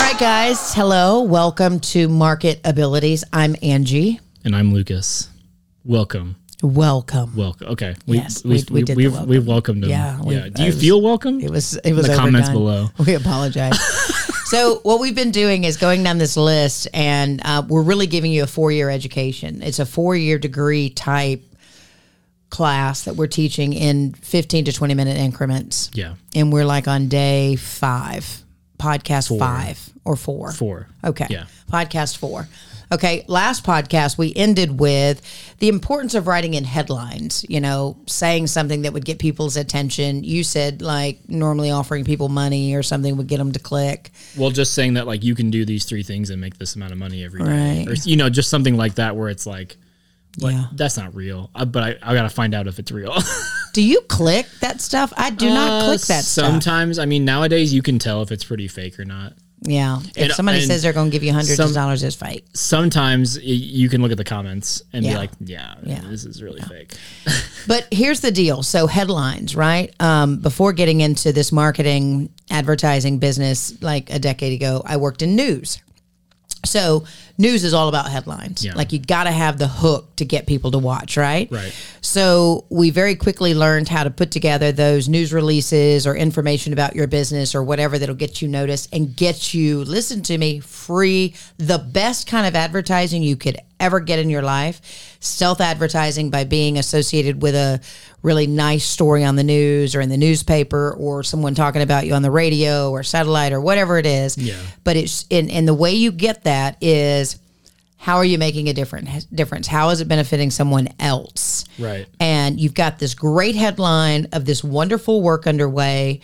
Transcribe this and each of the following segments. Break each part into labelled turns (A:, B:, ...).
A: All right, guys. Hello. Welcome to Market Abilities. I'm Angie.
B: And I'm Lucas. Welcome.
A: Welcome.
B: Welcome. Okay. We,
A: Yes, we- we the
B: we've,
A: welcome.
B: we've welcomed them.
A: Yeah, we-
B: Do you
A: was-
B: feel welcome?
A: It was it was
B: the comments below.
A: We apologize. so what we've been doing is going down this list, and uh, we're really giving you a four year education. It's a four year degree type class that we're teaching in fifteen to twenty minute increments.
B: Yeah.
A: and we're like on day five, podcast five or four.
B: Four.
A: Okay.
B: Yeah.
A: Podcast four. Okay. Last podcast, we ended with the importance of writing in headlines, you know, saying something that would get people's attention. You said, like, normally offering people money or something would get them to click.
B: Well, just saying that like you can do these three things and make this amount of money every day,
A: Right.
B: or you know, just something like that where it's like, like
A: Yeah.
B: that's not real. Uh, but I, I gotta find out if it's real.
A: Do you click that stuff? I do not
B: Uh,
A: click that stuff.
B: Sometimes, I mean, nowadays you can tell if it's pretty fake or not.
A: Yeah. If
B: And-
A: somebody
B: and
A: says they're going to give you hundreds of dollars, it's fake.
B: Sometimes you can look at the comments and
A: Yeah.
B: be like, yeah,
A: Yeah.
B: this is really fake.
A: But here's the deal. So headlines, right? Um, before getting into this marketing advertising business, like a decade ago, I worked in news. So news is all about headlines.
B: Yeah.
A: Like you got to have the hook to get people to watch, right?
B: Right.
A: So we very quickly learned how to put together those news releases or information about your business or whatever that'll get you noticed and get you, listen to me, free, the best kind of advertising you could ever get in your life. Stealth advertising by being associated with a really nice story on the news or in the newspaper or someone talking about you on the radio or satellite or whatever it is.
B: Yeah.
A: But it's and, and the way you get that is how are you making a different difference? How is it benefiting someone else?
B: Right.
A: and you've got this great headline of this wonderful work underway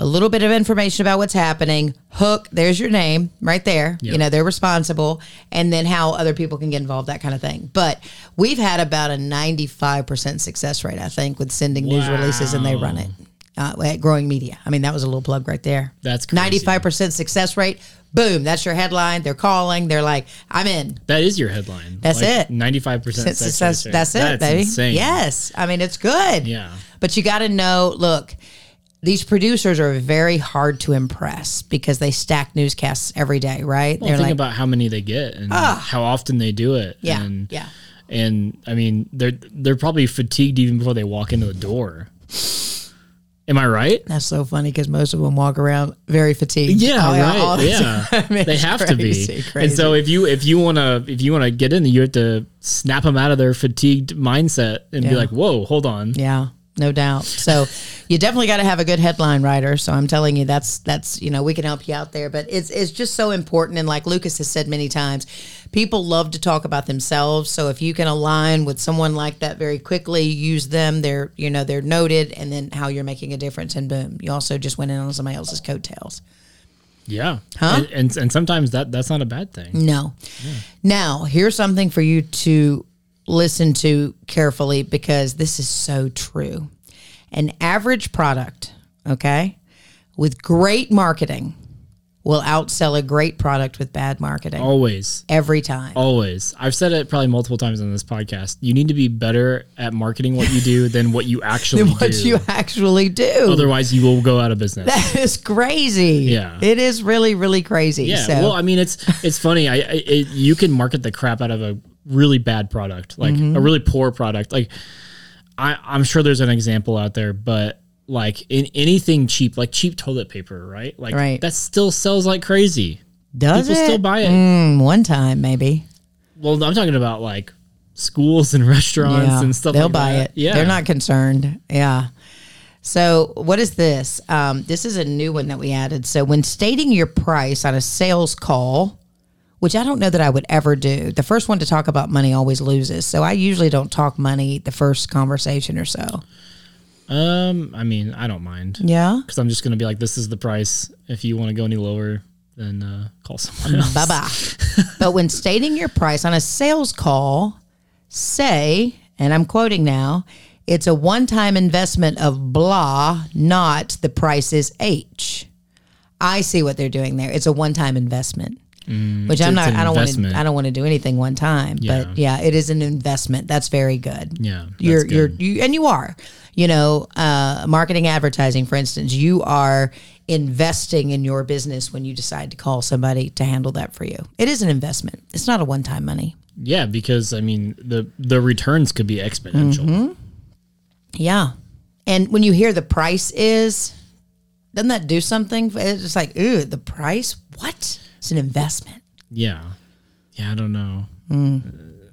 A: a little bit of information about what's happening hook there's your name right there you know they're responsible and then how other people can get involved that kind of thing but we've had about a 95% success rate i think with sending news releases and they run it uh, at growing media i mean that was a little plug right there
B: That's crazy.
A: 95% success rate boom that's your headline they're calling they're like i'm in
B: That is your headline.
A: That's it.
B: Ninety-five percent
A: success,
B: success. rate.
A: that's it baby
B: Insane.
A: yes i mean it's good
B: Yeah.
A: but you got to know look, these producers are very hard to impress because they stack newscasts every day, right?
B: Well, think about how many they get and how often they do it.
A: Ah. yeah,
B: And,
A: yeah.
B: And I mean, they're they're probably fatigued even before they walk into the door. Am I right?
A: That's so funny because most of them walk around very fatigued.
B: Yeah,
A: all-
B: right. Yeah, they have
A: crazy,
B: to be.
A: Crazy.
B: And so if you if you wanna if you wanna get in, you have to snap them out of their fatigued mindset and
A: Yeah.
B: be like, "Whoa, hold on."
A: Yeah, no doubt. So you definitely got to have a good headline writer. So I'm telling you, that's that's you know we can help you out there. But it's it's just so important. And like Lucas has said many times, people love to talk about themselves. So if you can align with someone like that very quickly, use them. They're you know they're noted, and then how you're making a difference, and boom, you also just went in on somebody else's coattails.
B: Yeah.
A: Huh?
B: And, and and sometimes that that's not a bad thing.
A: No. Now, here's something for you to listen to carefully because this is so true. An average product, okay, with great marketing will outsell a great product with bad marketing
B: Always.
A: every time.
B: Always. I've said it probably multiple times on this podcast. You need to be better at marketing what you do than what you actually
A: Than what
B: do.
A: you actually do.
B: Otherwise, you will go out of business.
A: that is crazy.
B: Yeah.
A: It is really, really crazy.
B: yeah.
A: So,
B: Well, I mean, it's it's funny. I, I it, you can market the crap out of a really bad product, like
A: Mm-hmm.
B: a really poor product. Like I, I'm sure there's an example out there, but like in anything cheap, like cheap toilet paper, right? Like
A: Right.
B: that still sells like crazy.
A: does
B: People
A: it?
B: still buy it.
A: Mm, one time, maybe.
B: Well, I'm talking about like schools and restaurants and stuff.
A: They'll
B: like
A: buy
B: that.
A: it.
B: Yeah,
A: They're not concerned. Yeah. So, what is this? Um, this is a new one that we added. So, when stating your price on a sales call, which I don't know that I would ever do, the first one to talk about money always loses. So, I usually don't talk money the first conversation or so.
B: Um, I mean, I don't mind
A: Yeah.
B: because I'm just gonna be like, this is the price. If you want to go any lower, then uh, call someone else.
A: Bye bye. but when stating your price on a sales call, say, and I'm quoting now, it's a one time investment of blah, not the price is H. I see what they're doing there. It's a one time investment. Which I'm not. I don't want to. I don't want to do anything one time.
B: Yeah.
A: But yeah, it is an investment. That's very good.
B: Yeah,
A: you're
B: good.
A: you're you and you are. You know, uh, marketing advertising, for instance, you are investing in your business when you decide to call somebody to handle that for you. It is an investment. It's not a one-time money.
B: Yeah, because I mean the the returns could be exponential.
A: Mm-hmm. Yeah. And when you hear the price is, doesn't that do something? It's like, ooh, the price? What? It's an investment.
B: Yeah. Yeah, I don't know.
A: Mm.
B: Uh,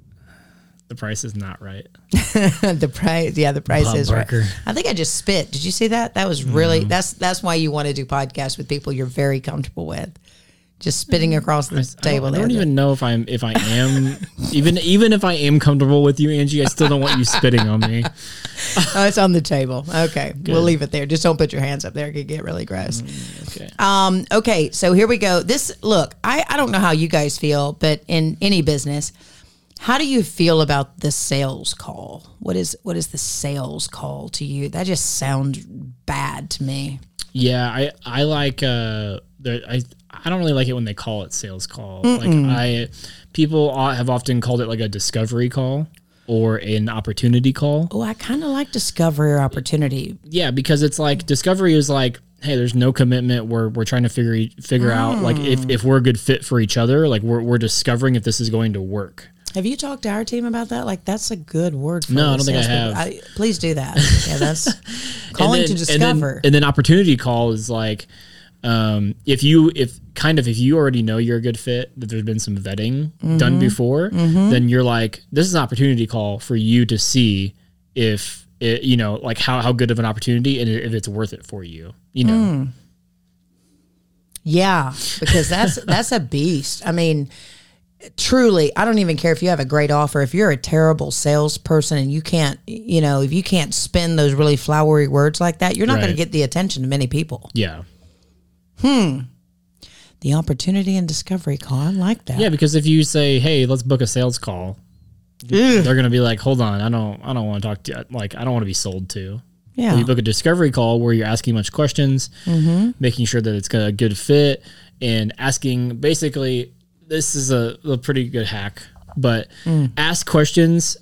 B: the price is not right.
A: the price, yeah, the price
B: Bob
A: is
B: Barker.
A: right. I think I just spit. Did you see that? That was really that's that's why you want to do podcasts with people you're very comfortable with. Just spitting across the
B: I
A: table.
B: don't, I don't even know if I'm if I am even even if I am comfortable with you, Angie. I still don't want you spitting on me.
A: Oh, it's on the table. Okay, we'll leave it there. Just don't put your hands up there; it could get really gross.
B: Okay.
A: Um, okay, so here we go. This look, I, I don't know how you guys feel, but in any business, how do you feel about the sales call? What is what is the sales call to you? That just sounds bad to me.
B: Yeah, I I like uh there I I don't really like it when they call it sales call. Like I people have often called it like a discovery call or an opportunity call.
A: Oh, I kind of like discovery or opportunity.
B: Yeah, because it's like discovery is like hey, there's no commitment. We're we're trying to figure figure out like if, if we're a good fit for each other. Like we're we're discovering if this is going to work.
A: Have you talked to our team about that? Like, that's a good word. For
B: No, I don't think I have.
A: please do that. Yeah, that's calling
B: and
A: to discover.
B: And then, and then opportunity call is like um, if you if kind of if you already know you're a good fit that there's been some vetting
A: Mm-hmm.
B: done before then you're like this is an opportunity call for you to see if it, you know like how, how good of an opportunity and if it's worth it for you you know
A: Mm. Yeah, because that's that's a beast. I mean, truly, I don't even care if you have a great offer. If you're a terrible salesperson and you can't, you know, if you can't spin those really flowery words like that, you're not going to get the attention of many people.
B: yeah Hmm.
A: The opportunity and discovery call, I like that.
B: yeah because if you say hey let's book a sales call they're gonna be like hold on i don't i don't want to talk to you like i don't want to be sold to
A: yeah.
B: you book a discovery call where you're asking much questions, making sure that it's got a good fit, and asking basically this is a, a pretty good hack, but hmm. ask questions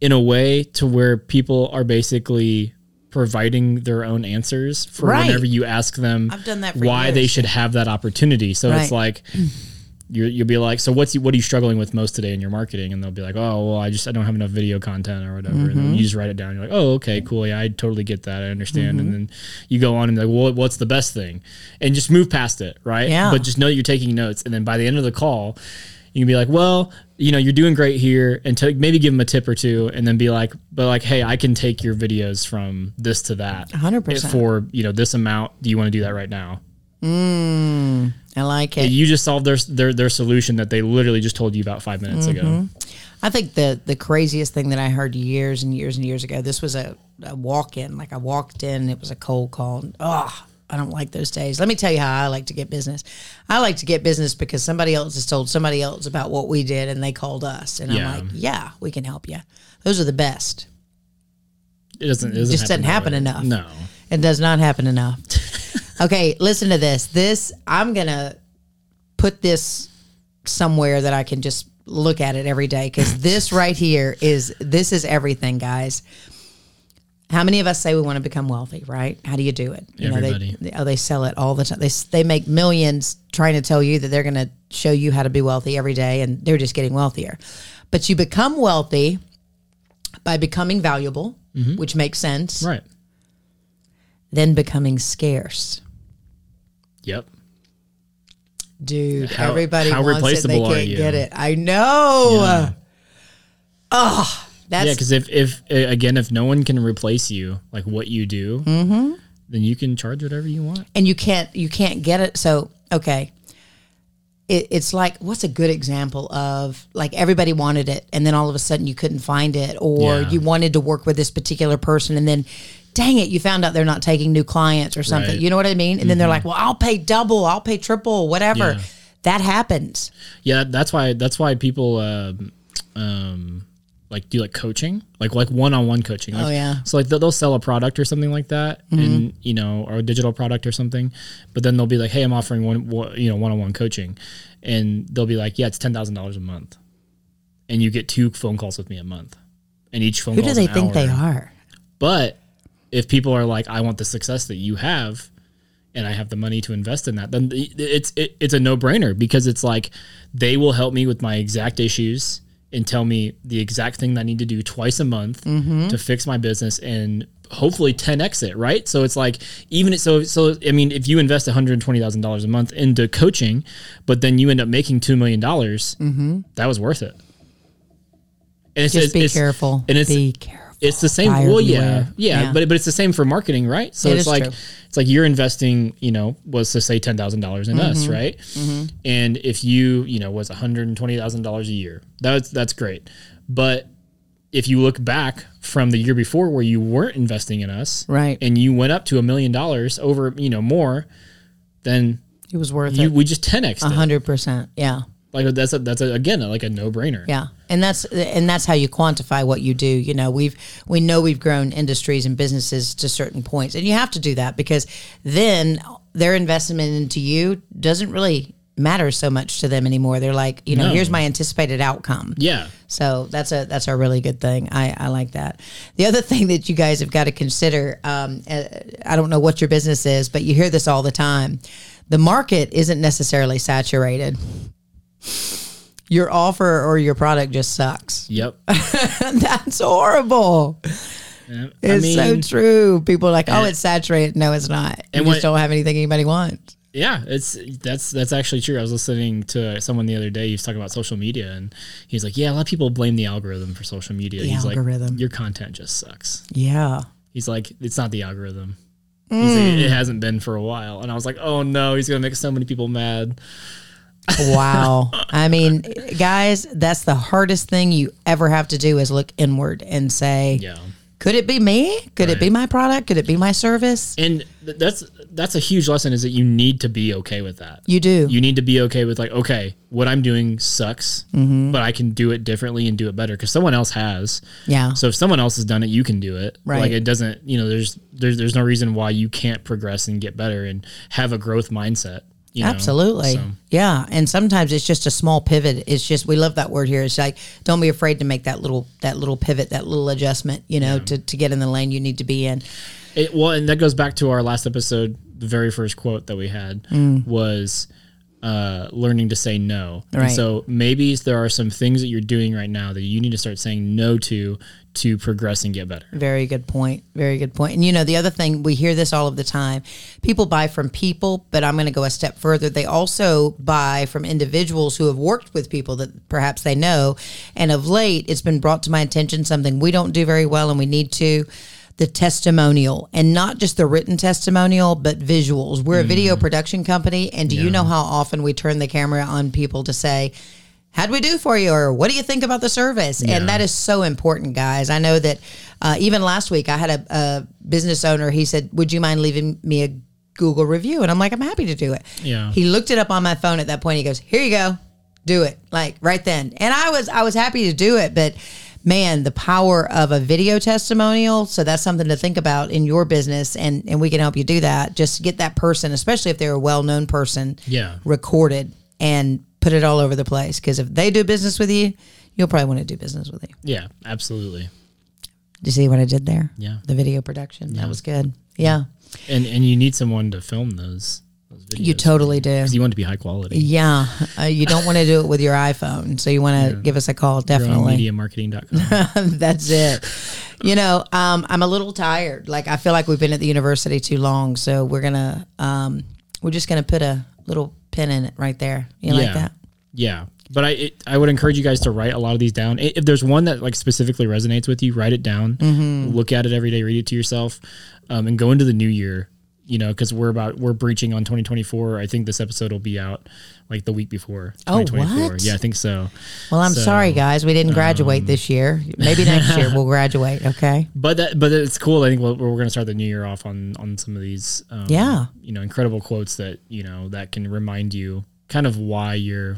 B: in a way to where people are basically providing their own answers for
A: Right.
B: whenever you ask them
A: I've done that
B: why they should have that opportunity. So it's
A: Right.
B: like you you'll be like, so what's what are you struggling with most today in your marketing? And they'll be like, oh well, I just I don't have enough video content or whatever. And
A: Mm-hmm.
B: then you just write it down. You're like, oh okay, cool, yeah, I totally get that, I understand.
A: Mm-hmm.
B: And then you go on and like, well, what's the best thing? And just move past it, right?
A: Yeah.
B: But just know you're taking notes, and then by the end of the call. You can be like, well, you know, you're doing great here, and to maybe give them a tip or two, and then be like, but like, hey, I can take your videos from this to that,
A: 100%.
B: for you know this amount. Do you want to do that right now?
A: I like it.
B: You just solved their their their solution that they literally just told you about five minutes
A: Mm-hmm.
B: ago.
A: I think the the craziest thing that I heard years and years and years ago. This was a, a walk in. Like I walked in, it was a cold call. And, oh, I don't like those days. Let me tell you how I like to get business. I like to get business because somebody else has told somebody else about what we did, and they called us, and
B: Yeah.
A: I'm like, yeah, we can help you. Those are the best.
B: It doesn't. It doesn't
A: just doesn't happen
B: way.
A: enough.
B: No.
A: It does not happen enough. okay, listen to this. This I'm gonna put this somewhere that I can just look at it every day because this right here is this is everything, guys. How many of us say we want to become wealthy? Right? How do you do it? You
B: Everybody.
A: know, they, oh, they sell it all the time. They they make millions trying to tell you that they're going to show you how to be wealthy every day, and they're just getting wealthier. But you become wealthy by becoming valuable, mm-hmm. which makes sense
B: Right.
A: then becoming scarce.
B: Yep.
A: Dude,
B: How-
A: everybody
B: how
A: wants it. They can't
B: you?
A: get it. I know.
B: Yeah.
A: Oh, that's
B: yeah, because if if again if no one can replace you like what you do,
A: Mm-hmm.
B: then you can charge whatever you want.
A: and you can't you can't get it. So okay, it, it's like what's a good example of like everybody wanted it, and then all of a sudden you couldn't find it, or
B: Yeah.
A: you wanted to work with this particular person, and then. Dang it, you found out they're not taking new clients or something.
B: Right.
A: You know what I mean? And then they're like, well, I'll pay double, I'll pay triple, whatever.
B: Yeah.
A: That happens.
B: Yeah, that's why that's why people um, um like do like coaching, like like one on one coaching. Like,
A: Oh, yeah. Mm-hmm.
B: So like they'll, sell a product or something like that, and you know, or a digital product or something, but then they'll be like, hey, I'm offering one, one you know one on one coaching, and they'll be like, yeah, it's ten thousand dollars a month, and you get two phone calls with me a month, and each phone call.
A: Who do they think they are?
B: But if people are like, I want the success that you have, and I have the money to invest in that, then it's it, it's a no brainer because it's like they will help me with my exact issues and tell me the exact thing that I need to do twice a month mm-hmm. to fix my business and hopefully 10x it, right? So it's like even so so I mean if you invest $120,000 a month into coaching, but then you end up making 2 million dollars, mm-hmm. that was worth it. And it's,
A: Just
B: it's-
A: be
B: it's-
A: careful.
B: And it's
A: be careful.
B: It's the same. Well, yeah, yeah,
A: Yeah.
B: but but it's the same for marketing, right? So
A: It
B: it's like
A: true.
B: it's like you're investing, you know, was to say ten thousand dollars in
A: Mm-hmm.
B: us, right? And if you, you know, was one hundred and twenty thousand dollars a year, that's that's great. But if you look back from the year before where you weren't investing in us,
A: Right.
B: and you went up to a million dollars over, you know, more, then
A: It was worth
B: you
A: it.
B: we just ten x
A: A hundred percent. Yeah.
B: like that's a, that's a, again like a no brainer.
A: Yeah. And that's and that's how you quantify what you do. You know, we've we know we've grown industries and businesses to certain points. And you have to do that because then their investment into you doesn't really matter so much to them anymore. They're like, you know,
B: No.
A: here's my anticipated outcome.
B: Yeah.
A: So that's a that's a really good thing. I, I like that. The other thing that you guys have got to consider, um, uh, I don't know what your business is, but you hear this all the time. The market isn't necessarily saturated. Your offer or your product just sucks.
B: Yep.
A: That's horrible.
B: Yeah.
A: It's so true. People are like, "Oh, it's saturated." No, it's not. You
B: And
A: just
B: what-
A: don't have anything anybody wants.
B: Yeah, it's that's that's actually true. I was listening to someone the other day. He was talking about social media, and he's like, "Yeah, a lot of people blame the algorithm for social media."
A: The
B: he's
A: algorithm.
B: like, "Your content just sucks."
A: Yeah.
B: He's like, "It's not the algorithm."
A: Mm.
B: He's like, it hasn't been for a while, and I was like, "Oh no, he's gonna make so many people mad."
A: Wow. I mean, guys, that's the hardest thing you ever have to do is look inward and say,
B: Yeah,
A: could it be me? Could it be my product? Could it be my service?
B: and th- that's that's a huge lesson. Is that you need to be okay with that.
A: You do.
B: You need to be okay with like, okay, what I'm doing sucks,
A: Mm-hmm.
B: but I can do it differently and do it better because someone else has.
A: yeah.
B: So if someone else has done it, you can do it.
A: Right.
B: Like it doesn't, you know, there's there's there's no reason why you can't progress and get better and have a growth mindset. You know?
A: Absolutely.
B: So,
A: Yeah. And sometimes it's just a small pivot. It's just we love that word here. It's like don't be afraid to make that little that little pivot, that little adjustment, you know, to, to get in the lane you need to be in.
B: it, well, and that goes back to our last episode. The very first quote that we had was uh, learning to say no. And so maybe there are some things that you're doing right now that you need to start saying no to to progress and get better.
A: Very good point. Very good point. And you know, the other thing, we hear this all of the time. People buy from people, but I'm going to go a step further. They also buy from individuals who have worked with people that perhaps they know. And of late, it's been brought to my attention something we don't do very well and we need to the testimonial and not just the written testimonial, but visuals. We're a video mm-hmm. production company. And do you know how often we turn the camera on people to say, how'd we do for you? Or what do you think about the service? And that is so important guys. I know that uh, even last week i had a, a business owner he said would you mind leaving me a google review? And i'm like i'm happy to do it.
B: Yeah.
A: he looked it up on my phone at that point. He goes here you go. Do it. Like right then. And i was i was happy to do it but man the power of a video testimonial. So that's something to think about in your business and and we can help you do that. Just get that person especially if they're a well-known person
B: Yeah.
A: recorded and put it all over the place. Because if they do business with you, you'll probably want to do business with you.
B: Yeah, absolutely.
A: Do you see what I did there?
B: Yeah.
A: The video production. That was good. Yeah.
B: And and you need someone to film those those videos.
A: You totally do.
B: you want to be high quality.
A: Yeah. Uh, you don't want to do it with your iPhone. So you want to give us a call. Definitely.
B: MediaMarketing.com.
A: That's it. You know, um, I'm a little tired. Like I feel like we've been at the university too long. So we're gonna, um, we're just gonna put a little pin in it right there. You like that?
B: Yeah. But I it, I would encourage you guys to write a lot of these down. If there's one that like specifically resonates with you, write it down.
A: Mm-hmm.
B: Look at it every day, read it to yourself, um, and go into the new year. You know, because we're about we're breaching on 2024. I think this episode will be out like the week before.
A: Oh,
B: 2024.
A: what?
B: Yeah, I think so.
A: Well, I'm
B: So, um,
A: sorry, guys. We didn't graduate this year. Maybe next year we'll graduate. Okay.
B: But that, but it's cool. I think we're, we're going to start the new year off on on some of these, um,
A: Yeah.
B: you know, incredible quotes that you know that can remind you kind of why you're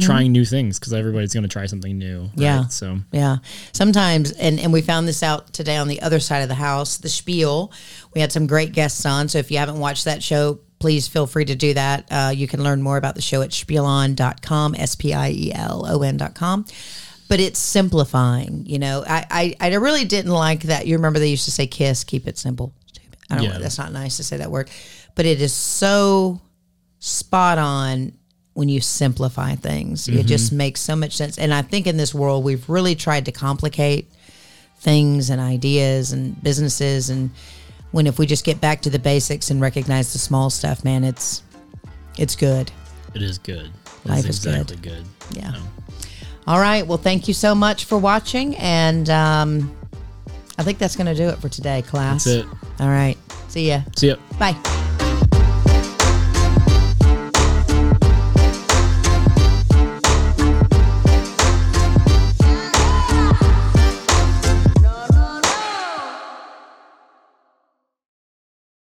B: trying new things because everybody's going to try something new. right?
A: Mm-hmm. Yeah.
B: So
A: Yeah. Sometimes, and, and we found this out today on the other side of the house, the spiel. We had some great guests on. So if you haven't watched that show, please feel free to do that. Uh, you can learn more about the show at spielon.com, S P I E L O N.com. But it's simplifying. You know, I, I, I really didn't like that. You remember they used to say kiss, keep it simple. I don't
B: Yeah.
A: know. That's not nice to say that word. but it is so spot on when you simplify things. It just makes so much sense. And I think in this world, we've really tried to complicate things and ideas and businesses. And when if we just get back to the basics and recognize the small stuff, man, it's it's good.
B: It is good. It
A: Life is good.
B: exactly good.
A: Yeah. All right. Well, thank you so much for watching. And um, I think that's going to do it for today, class.
B: That's it.
A: All right. See ya.
B: See ya.
A: Bye.